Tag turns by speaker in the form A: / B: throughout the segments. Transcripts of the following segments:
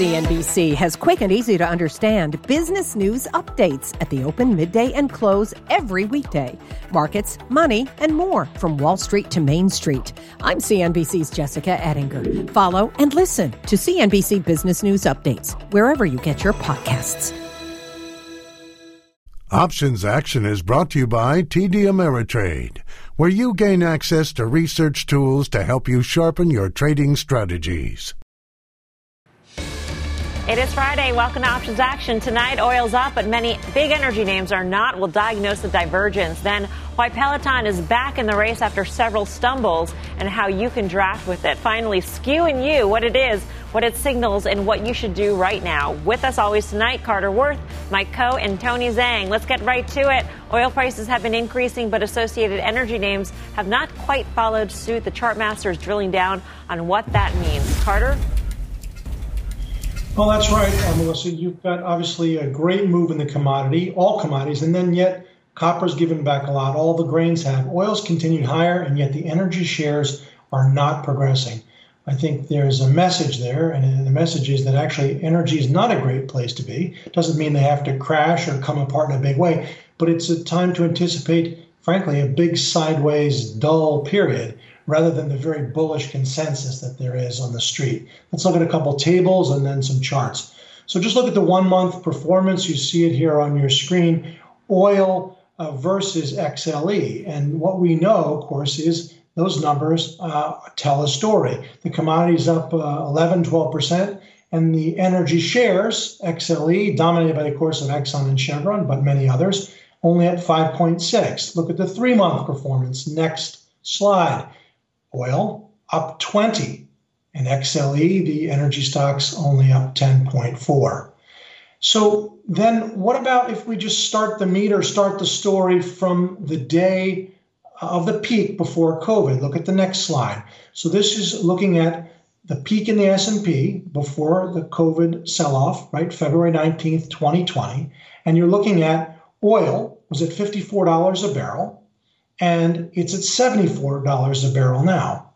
A: CNBC has quick and easy to understand business news updates at the open, midday, and close every weekday. Markets, money, and more from Wall Street to Main Street. I'm CNBC's Jessica Ettinger. Follow and listen to CNBC Business News Updates wherever you get your podcasts.
B: Options Action is brought to you by TD Ameritrade, where you gain access to research tools to help you sharpen your trading strategies.
C: It is Friday. Welcome to Options Action. Tonight, oil's up, but many big energy names are not. We'll diagnose the divergence. Then, why Peloton is back in the race after several stumbles and how you can draft with it. Finally, skewing you, what it is, what it signals, and what you should do right now. With us always tonight, Carter Worth, Mike Khouw, and Tony Zhang. Let's get right to it. Oil prices have been increasing, but associated energy names have not quite followed suit. The chart master is drilling down on what that means. Carter?
D: Well, that's right, Melissa. You've got obviously a great move in the commodity, all commodities, and then yet copper's given back a lot. All the grains have. Oil's continued higher, and yet the energy shares are not progressing. I think there's a message there, and the message is that actually energy is not a great place to be. Doesn't mean they have to crash or come apart in a big way, but it's a time to anticipate, frankly, a big sideways, dull period rather than the very bullish consensus that there is on the street. Let's look at a couple tables and then some charts. So just look at the one month performance. You see it here on your screen oil uh, versus XLE. And what we know, of course, is those numbers uh, tell a story. The commodities up uh, 11, 12%, and the energy shares, XLE, dominated by the course of Exxon and Chevron, but many others, only at 5.6. Look at the three month performance. Next slide oil up 20, and XLE, the energy stocks, only up 10.4. So then, what about if we just start the meter, start the story from the day of the peak before COVID? Look at the next slide. So this is looking at the peak in the S&P before the COVID sell-off, right? February 19th, 2020, and you're looking at oil was at $54 a barrel and it's at $74 a barrel now.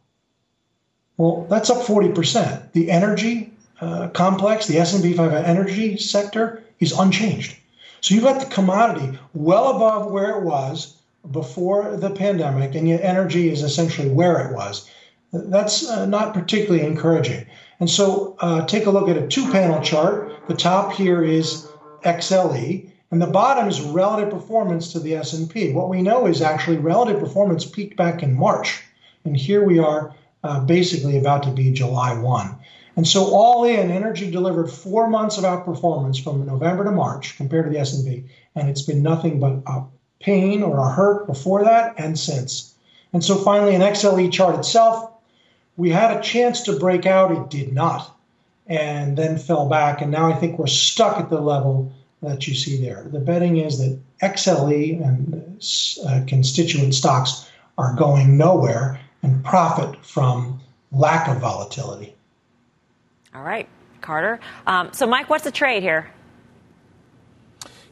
D: Well, that's up 40%. The energy uh, complex, the S&P 500 energy sector is unchanged. So you've got the commodity well above where it was before the pandemic, and yet energy is essentially where it was. That's uh, not particularly encouraging. And so uh, take a look at a two panel chart. The top here is XLE, and the bottom is relative performance to the S&P. What we know is actually relative performance peaked back in March, and here we are uh, basically about to be July 1. And so all in, energy delivered four months of outperformance from November to March compared to the S&P, and it's been nothing but a pain or a hurt before that and since. And so finally, an XLE chart itself, we had a chance to break out, it did not, and then fell back, and now I think we're stuck at the level that you see there. The betting is that XLE and uh, constituent stocks are going nowhere and profit from lack of volatility.
C: All right, Carter. Um, so, Mike, what's the trade here?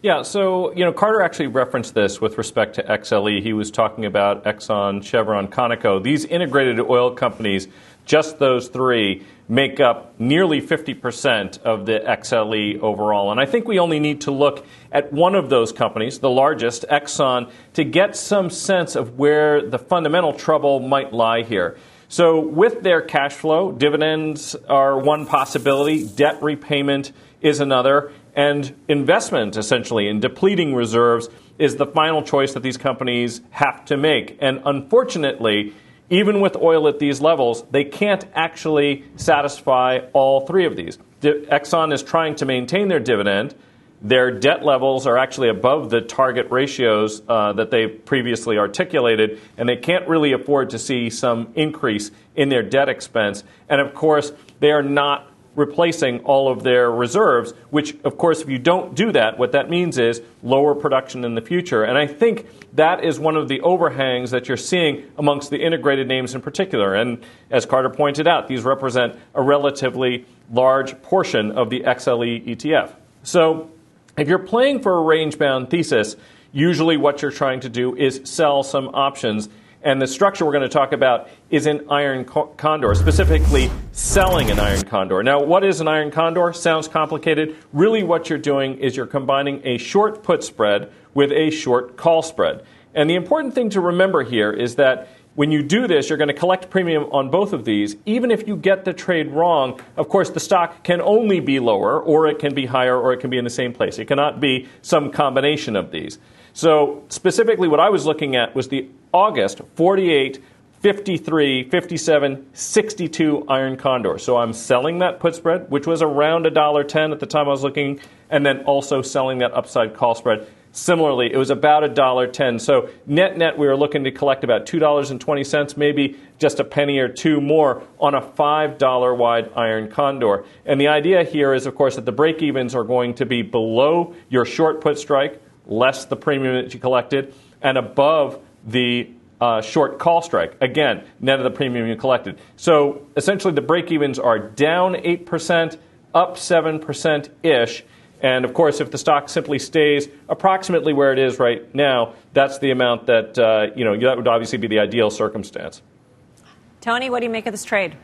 E: Yeah, so you know Carter actually referenced this with respect to XLE. He was talking about Exxon, Chevron, Conoco. These integrated oil companies, just those three, make up nearly 50% of the XLE overall. And I think we only need to look at one of those companies, the largest, Exxon, to get some sense of where the fundamental trouble might lie here. So, with their cash flow, dividends are one possibility, debt repayment is another and investment, essentially, in depleting reserves is the final choice that these companies have to make. And unfortunately, even with oil at these levels, they can't actually satisfy all three of these. Exxon is trying to maintain their dividend. Their debt levels are actually above the target ratios uh, that they've previously articulated, and they can't really afford to see some increase in their debt expense. And of course, they are not replacing all of their reserves, which, of course, if you don't do that, what that means is lower production in the future. And I think that is one of the overhangs that you're seeing amongst the integrated names in particular. And as Carter pointed out, these represent a relatively large portion of the XLE ETF. So if you're playing for a range bound thesis, usually what you're trying to do is sell some options And the structure we're going to talk about is an iron condor, specifically selling an iron condor. Now, what is an iron condor? Sounds complicated. Really, what you're doing is you're combining a short put spread with a short call spread. And the important thing to remember here is that when you do this, you're going to collect premium on both of these. Even if you get the trade wrong, of course, the stock can only be lower, or it can be higher, or it can be in the same place. It cannot be some combination of these. So, specifically, what I was looking at was the August 48, 53, 57, 62 iron condor. So I'm selling that put spread, which was around $1.10 at the time I was looking, and then also selling that upside call spread. Similarly, it was about $1.10. So net net, we were looking to collect about $2.20, maybe just a penny or two more on a $5 wide iron condor. And the idea here is, of course, that the break evens are going to be below your short put strike, less the premium that you collected, and above the uh, short call strike. Again, net of the premium you collected. So essentially, the break evens are down 8%, up 7% ish and of course, if the stock simply stays approximately where it is right now, that's the amount that, uh, you know, that would obviously be the ideal circumstance.
C: Tony, what do you make of this trade?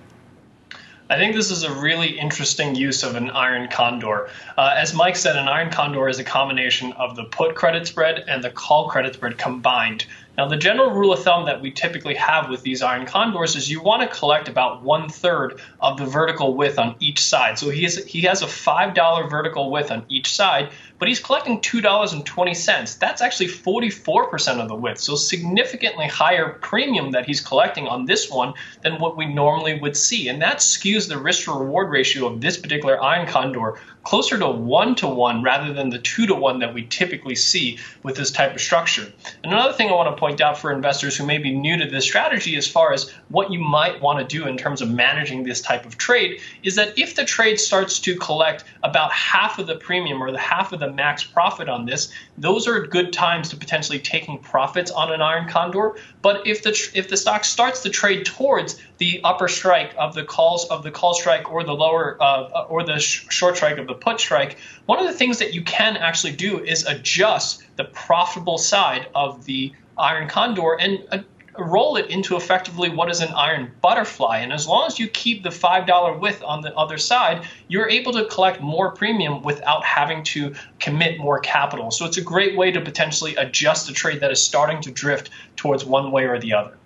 F: I think this is a really interesting use of an iron condor. Uh, as Mike said, an iron condor is a combination of the put credit spread and the call credit spread combined. Now, the general rule of thumb that we typically have with these iron condors is you want to collect about one third of the vertical width on each side. So he has, he has a $5 vertical width on each side, but he's collecting $2.20. That's actually 44% of the width. So significantly higher premium that he's collecting on this one than what we normally would see. And that skews the risk reward ratio of this particular iron condor closer to one to one rather than the two to one that we typically see with this type of structure. And another thing I want to point out for investors who may be new to this strategy as far as what you might want to do in terms of managing this type of trade is that if the trade starts to collect about half of the premium or the half of the max profit on this, those are good times to potentially taking profits on an iron condor. But if the if the stock starts to trade towards the upper strike of the calls of the call strike or the lower uh, or the sh- short strike of the put strike, one of the things that you can actually do is adjust the profitable side of the iron condor and uh, roll it into effectively what is an iron butterfly. And as long as you keep the $5 width on the other side, you're able to collect more premium without having to commit more capital. So it's a great way to potentially adjust a trade that is starting to drift towards one way or the other.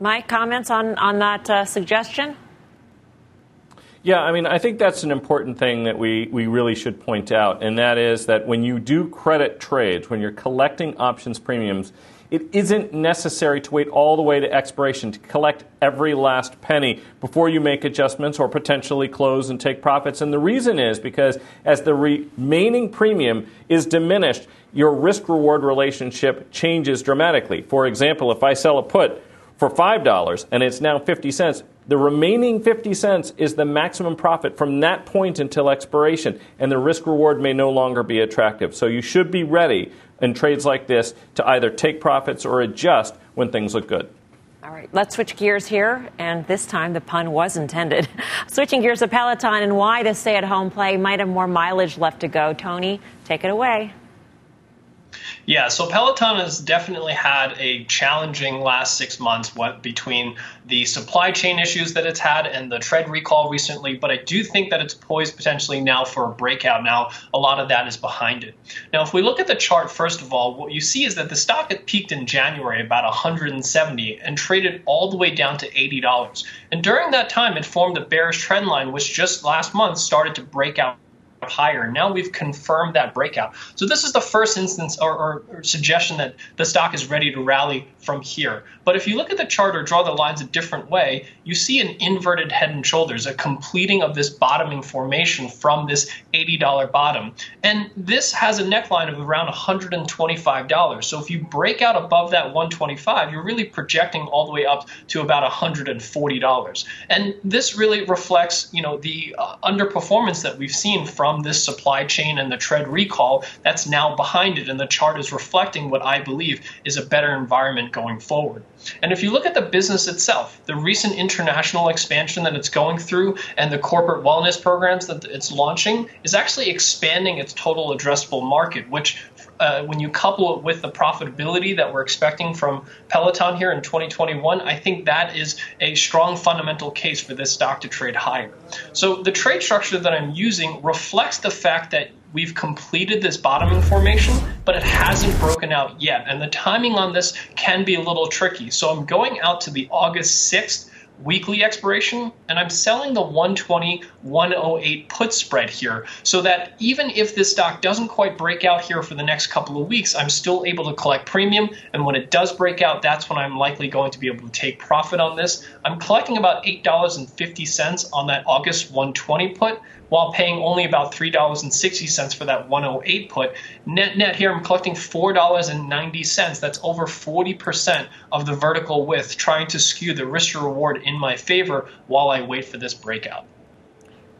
C: Mike, comments on, on that uh, suggestion?
E: Yeah, I mean, I think that's an important thing that we, we really should point out, and that is that when you do credit trades, when you're collecting options premiums, it isn't necessary to wait all the way to expiration to collect every last penny before you make adjustments or potentially close and take profits. And the reason is because as the remaining premium is diminished, your risk reward relationship changes dramatically. For example, if I sell a put for $5 and it's now 50 cents, the remaining 50 cents is the maximum profit from that point until expiration, and the risk reward may no longer be attractive. So you should be ready in trades like this to either take profits or adjust when things look good.
C: All right, let's switch gears here, and this time the pun was intended. Switching gears to Peloton and why the stay at home play might have more mileage left to go. Tony, take it away.
F: Yeah, so Peloton has definitely had a challenging last six months what, between the supply chain issues that it's had and the tread recall recently, but I do think that it's poised potentially now for a breakout. Now, a lot of that is behind it. Now, if we look at the chart, first of all, what you see is that the stock had peaked in January about 170 and traded all the way down to $80. And during that time, it formed a bearish trend line, which just last month started to break out higher. Now we've confirmed that breakout. So this is the first instance or, or, or, suggestion that the stock is ready to rally from here. But if you look at the chart or draw the lines a different way, you see an inverted head and shoulders, a completing of this bottoming formation from this $80 bottom. And this has a neckline of around $125. So if you break out above that 125, you're really projecting all the way up to about $140. And this really reflects, you know, the uh, underperformance that we've seen from from this supply chain and the tread recall that's now behind it. And the chart is reflecting what I believe is a better environment going forward. And if you look at the business itself, the recent international expansion that it's going through and the corporate wellness programs that it's launching is actually expanding its total addressable market, which uh, when you couple it with the profitability that we're expecting from Peloton here in 2021, I think that is a strong fundamental case for this stock to trade higher. So the trade structure that I'm using reflects the fact that we've completed this bottoming formation, but it hasn't broken out yet. And the timing on this can be a little tricky. So I'm going out to the August 6th weekly expiration, and I'm selling the 120 108 put spread here so that even if this stock doesn't quite break out here for the next couple of weeks, I'm still able to collect premium. And when it does break out, that's when I'm likely going to be able to take profit on this. I'm collecting about $8.50 on that August 120 put while paying only about $3.60 for that 108 put. Net net here, I'm collecting $4.90. That's over 40% of the vertical width, trying to skew the risk to reward in my favor while I wait for this breakout.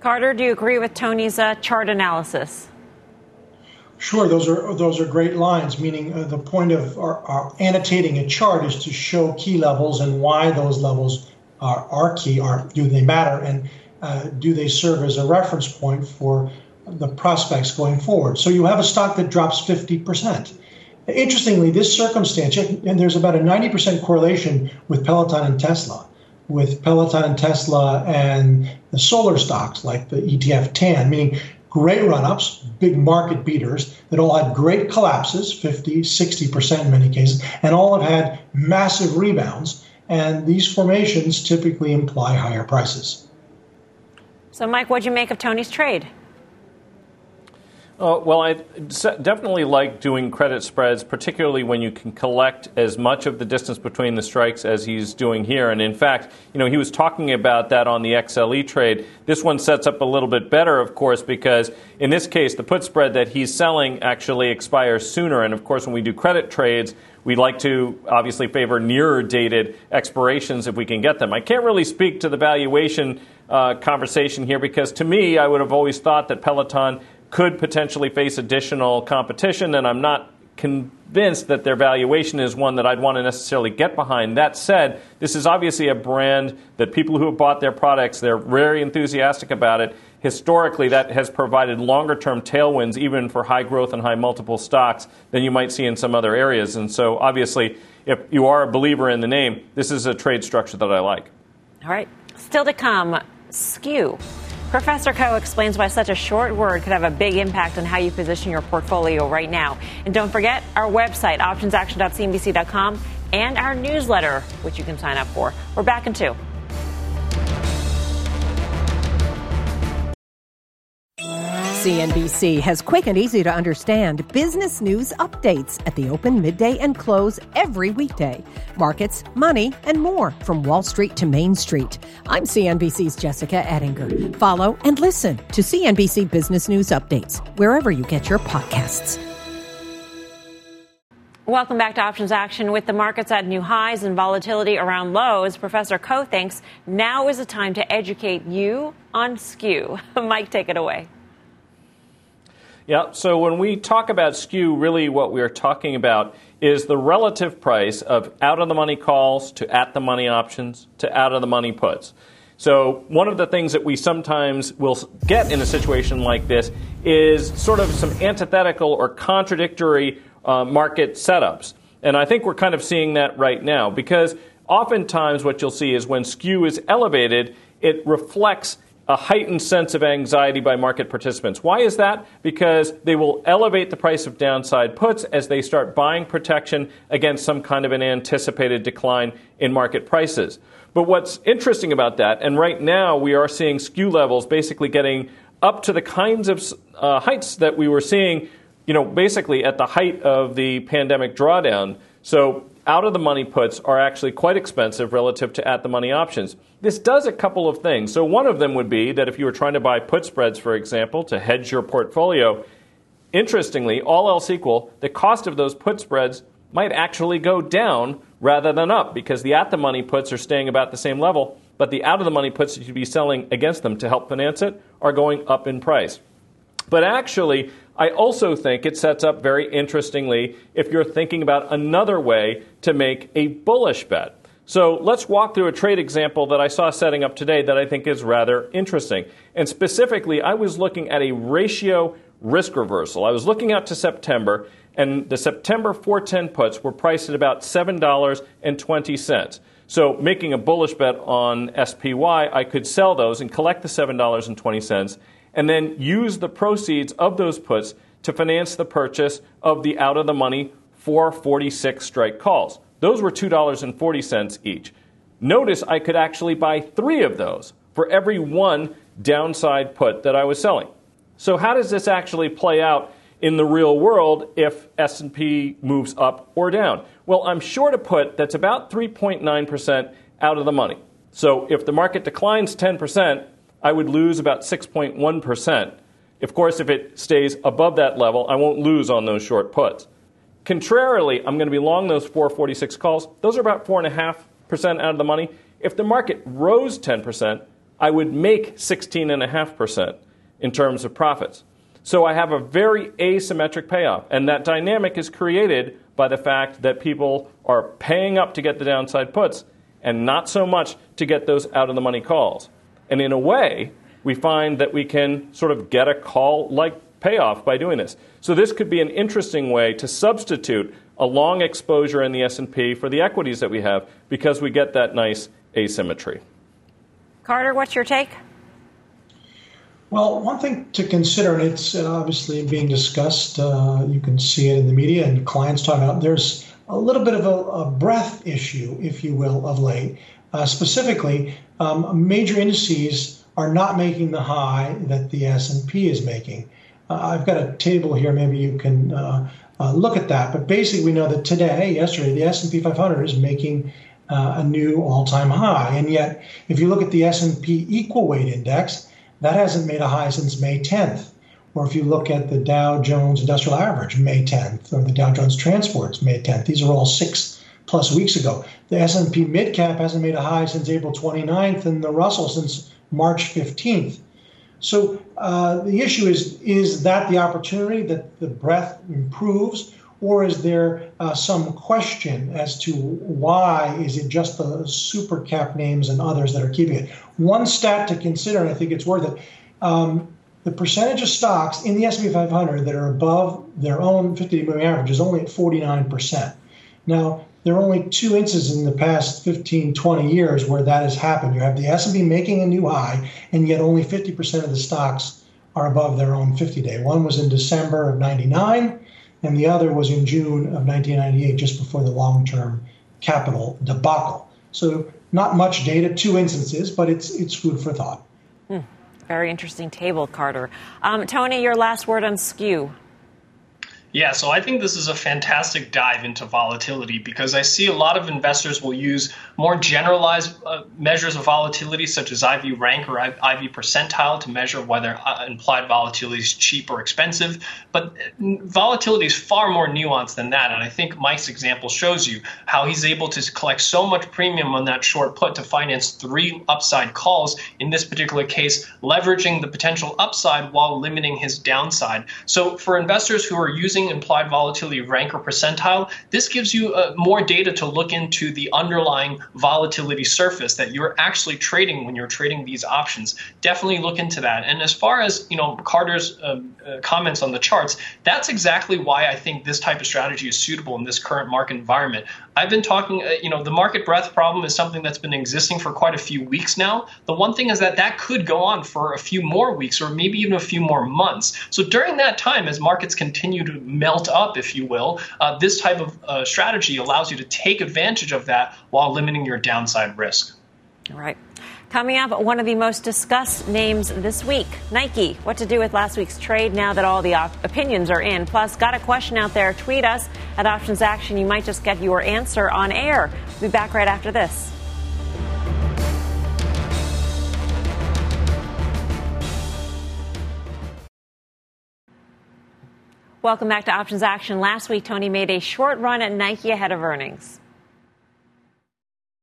C: Carter, do you agree with Tony's uh, chart analysis?
D: Sure, those are those are great lines. Meaning, uh, the point of our, our annotating a chart is to show key levels and why those levels are, are key. Are do they matter? And uh, do they serve as a reference point for the prospects going forward? So you have a stock that drops 50%. Interestingly, this circumstance, and there's about a 90% correlation with Peloton and Tesla, with Peloton and Tesla and the solar stocks like the ETF TAN, meaning great run ups, big market beaters that all had great collapses, 50, 60% in many cases, and all have had massive rebounds. And these formations typically imply higher prices.
C: So, Mike, what'd you make of Tony's trade?
E: Uh, well, I definitely like doing credit spreads, particularly when you can collect as much of the distance between the strikes as he's doing here. And in fact, you know, he was talking about that on the XLE trade. This one sets up a little bit better, of course, because in this case, the put spread that he's selling actually expires sooner. And of course, when we do credit trades, we like to obviously favor nearer dated expirations if we can get them. I can't really speak to the valuation uh, conversation here because to me, I would have always thought that Peloton could potentially face additional competition, and I'm not convinced that their valuation is one that I'd want to necessarily get behind. That said, this is obviously a brand that people who have bought their products, they're very enthusiastic about it. Historically, that has provided longer term tailwinds, even for high growth and high multiple stocks, than you might see in some other areas. And so, obviously, if you are a believer in the name, this is a trade structure that I like.
C: All right. Still to come, skew. Professor Khouw explains why such a short word could have a big impact on how you position your portfolio right now. And don't forget our website, optionsaction.cnbc.com, and our newsletter, which you can sign up for. We're back in two.
A: CNBC has quick and easy to understand business news updates at the open, midday, and close every weekday. Markets, money, and more from Wall Street to Main Street. I'm CNBC's Jessica Ettinger. Follow and listen to CNBC Business News Updates wherever you get your podcasts.
C: Welcome back to Options Action. With the markets at new highs and volatility around lows, Professor Khouw thinks now is the time to educate you on skew. Mike, take it away.
E: Yeah, so when we talk about skew, really what we are talking about is the relative price of out of the money calls to at the money options to out of the money puts. So, one of the things that we sometimes will get in a situation like this is sort of some antithetical or contradictory uh, market setups. And I think we're kind of seeing that right now because oftentimes what you'll see is when skew is elevated, it reflects a heightened sense of anxiety by market participants. Why is that? Because they will elevate the price of downside puts as they start buying protection against some kind of an anticipated decline in market prices. But what's interesting about that, and right now we are seeing skew levels basically getting up to the kinds of uh, heights that we were seeing, you know, basically at the height of the pandemic drawdown. So out of the money puts are actually quite expensive relative to at the money options. This does a couple of things. So, one of them would be that if you were trying to buy put spreads, for example, to hedge your portfolio, interestingly, all else equal, the cost of those put spreads might actually go down rather than up because the at the money puts are staying about the same level, but the out of the money puts that you'd be selling against them to help finance it are going up in price. But actually, I also think it sets up very interestingly if you're thinking about another way to make a bullish bet. So let's walk through a trade example that I saw setting up today that I think is rather interesting. And specifically, I was looking at a ratio risk reversal. I was looking out to September, and the September 410 puts were priced at about $7.20. So, making a bullish bet on SPY, I could sell those and collect the $7.20 and then use the proceeds of those puts to finance the purchase of the out of the money 446 strike calls. Those were $2.40 each. Notice I could actually buy three of those for every one downside put that I was selling. So how does this actually play out in the real world if S&P moves up or down? Well, I'm short a put that's about 3.9% out of the money. So if the market declines 10%, I would lose about 6.1%. Of course, if it stays above that level, I won't lose on those short puts. Contrarily, I'm going to be long those 446 calls. Those are about 4.5% out of the money. If the market rose 10%, I would make 16.5% in terms of profits. So I have a very asymmetric payoff. And that dynamic is created by the fact that people are paying up to get the downside puts and not so much to get those out of the money calls. And in a way, we find that we can sort of get a call like payoff by doing this. So this could be an interesting way to substitute a long exposure in the S&P for the equities that we have because we get that nice asymmetry.
C: Carter, what's your take?
D: Well, one thing to consider, and it's uh, obviously being discussed, uh, you can see it in the media and clients talking about, there's a little bit of a, a breadth issue, if you will, of late. Uh, specifically, um, major indices are not making the high that the S&P is making. Uh, I've got a table here. Maybe you can uh, uh, look at that. But basically, we know that today, yesterday, the S&P 500 is making a new all-time high, and yet, if you look at the S&P equal weight index, that hasn't made a high since May 10th. Or if you look at the Dow Jones Industrial Average, May 10th, or the Dow Jones Transports, May 10th, these are all six plus weeks ago. The S&P midcap hasn't made a high since April 29th, and the Russell since March 15th. So uh, the issue is: is that the opportunity that the breadth improves, or is there uh, some question as to why is it just the super cap names and others that are keeping it? One stat to consider, and I think it's worth it. Um, the percentage of stocks in the S&P 500 that are above their own 50-day moving average is only at 49%. Now, there are only two instances in the past 15, 20 years where that has happened. You have the S&P making a new high, and yet only 50% of the stocks are above their own 50-day. One was in December of 99, and the other was in June of 1998, just before the long-term capital debacle. So not much data, two instances, but it's it's food for thought.
C: Hmm. Very interesting table, Carter. Um, Tony, your last word on skew.
F: Yeah, so I think this is a fantastic dive into volatility because I see a lot of investors will use more generalized uh, measures of volatility, such as IV rank or IV percentile, to measure whether uh, implied volatility is cheap or expensive. But uh, volatility is far more nuanced than that. And I think Mike's example shows you how he's able to collect so much premium on that short put to finance three upside calls, in this particular case, leveraging the potential upside while limiting his downside. So for investors who are using using implied volatility rank or percentile, this gives you uh, more data to look into the underlying volatility surface that you're actually trading when you're trading these options. Definitely look into that. And as far as you know, Carter's uh, uh, comments on the charts, that's exactly why I think this type of strategy is suitable in this current market environment. I've been talking, uh, you know, the market breadth problem is something that's been existing for quite a few weeks now. The one thing is that that could go on for a few more weeks or maybe even a few more months. So during that time, as markets continue to melt up, if you will, uh, this type of uh, strategy allows you to take advantage of that while limiting your downside risk.
C: All right. Coming up, one of the most discussed names this week Nike. What to do with last week's trade now that all the op- opinions are in. Plus, got a question out there. Tweet us at Options Action. You might just get your answer on air. We'll be back right after this. Welcome back to Options Action. Last week, Tony made a short run at Nike ahead of earnings.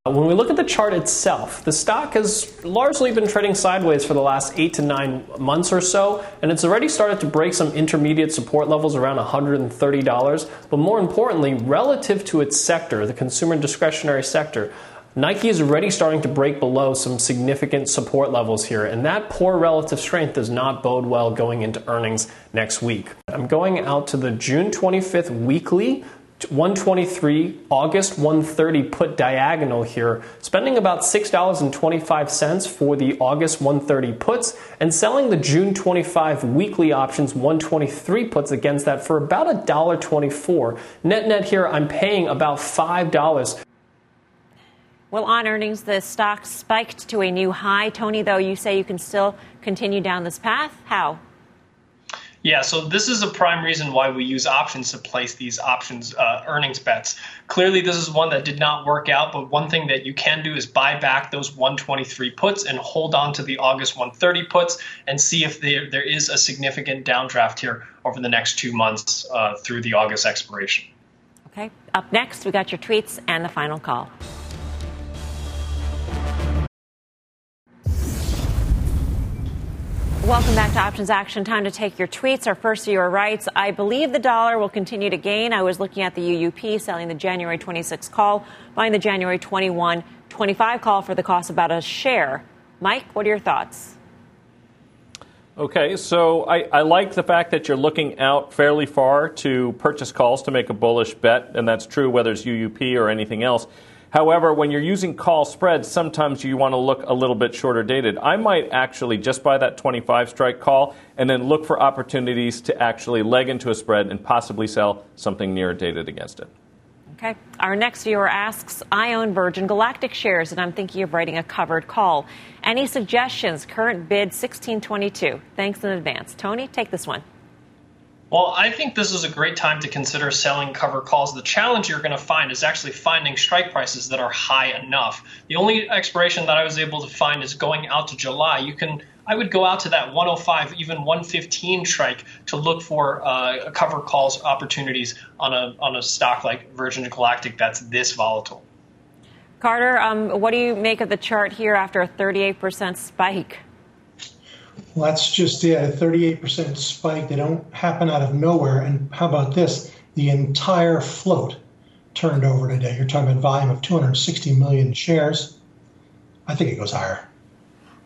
G: Uh, when we look at the chart itself, the stock has largely been trading sideways for the last eight to nine months or so, and it's already started to break some intermediate support levels around $130. But more importantly, relative to its sector, the consumer discretionary sector, Nike is already starting to break below some significant support levels here, and that poor relative strength does not bode well going into earnings next week. I'm going out to the June 25th weekly 123 August 130 put diagonal here, spending about $6.25 for the August 130 puts and selling the June 25 weekly options 123 puts against that for about $1.24. Net net here, I'm paying about $5.
C: Well, on earnings, the stock spiked to a new high. Tony, though, you say you can still continue down this path. How?
F: Yeah, so this is a prime reason why we use options to place these options uh, earnings bets. Clearly, this is one that did not work out, but one thing that you can do is buy back those 123 puts and hold on to the August 130 puts and see if there, there is a significant downdraft here over the next two months uh, through the August expiration.
C: Okay, up next, we got your tweets and the final call. Welcome back to Options Action. Time to take your tweets. Our first viewer writes, I believe the dollar will continue to gain. I was looking at the UUP selling the January 26 call, buying the January 21 25 call for the cost about a share. Mike, what are your thoughts?
E: Okay, so I, I, like the fact that you're looking out fairly far to purchase calls to make a bullish bet, and that's true whether it's UUP or anything else. However, when you're using call spreads, sometimes you want to look a little bit shorter dated. I might actually just buy that 25 strike call and then look for opportunities to actually leg into a spread and possibly sell something near dated against it.
C: Okay. Our next viewer asks I own Virgin Galactic shares and I'm thinking of writing a covered call. Any suggestions? Current bid 1622. Thanks in advance. Tony, take this one.
F: Well, I think this is a great time to consider selling cover calls. The challenge you're going to find is actually finding strike prices that are high enough. The only expiration that I was able to find is going out to July. You can I would go out to that 105, even 115 strike to look for uh, cover calls opportunities on a on a stock like Virgin Galactic that's this volatile.
C: Carter, um, what do you make of the chart here after a 38% spike?
D: Well, that's just it, a 38% spike. They don't happen out of nowhere. And how about this? The entire float turned over today. You're talking about volume of 260 million shares. I think it goes higher.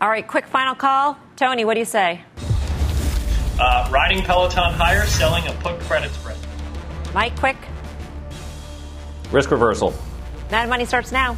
C: All right, quick final call. Tony, what do you say?
F: Uh, riding Peloton higher, selling a put credit spread.
C: Mike, quick.
E: Risk reversal.
C: That money starts now.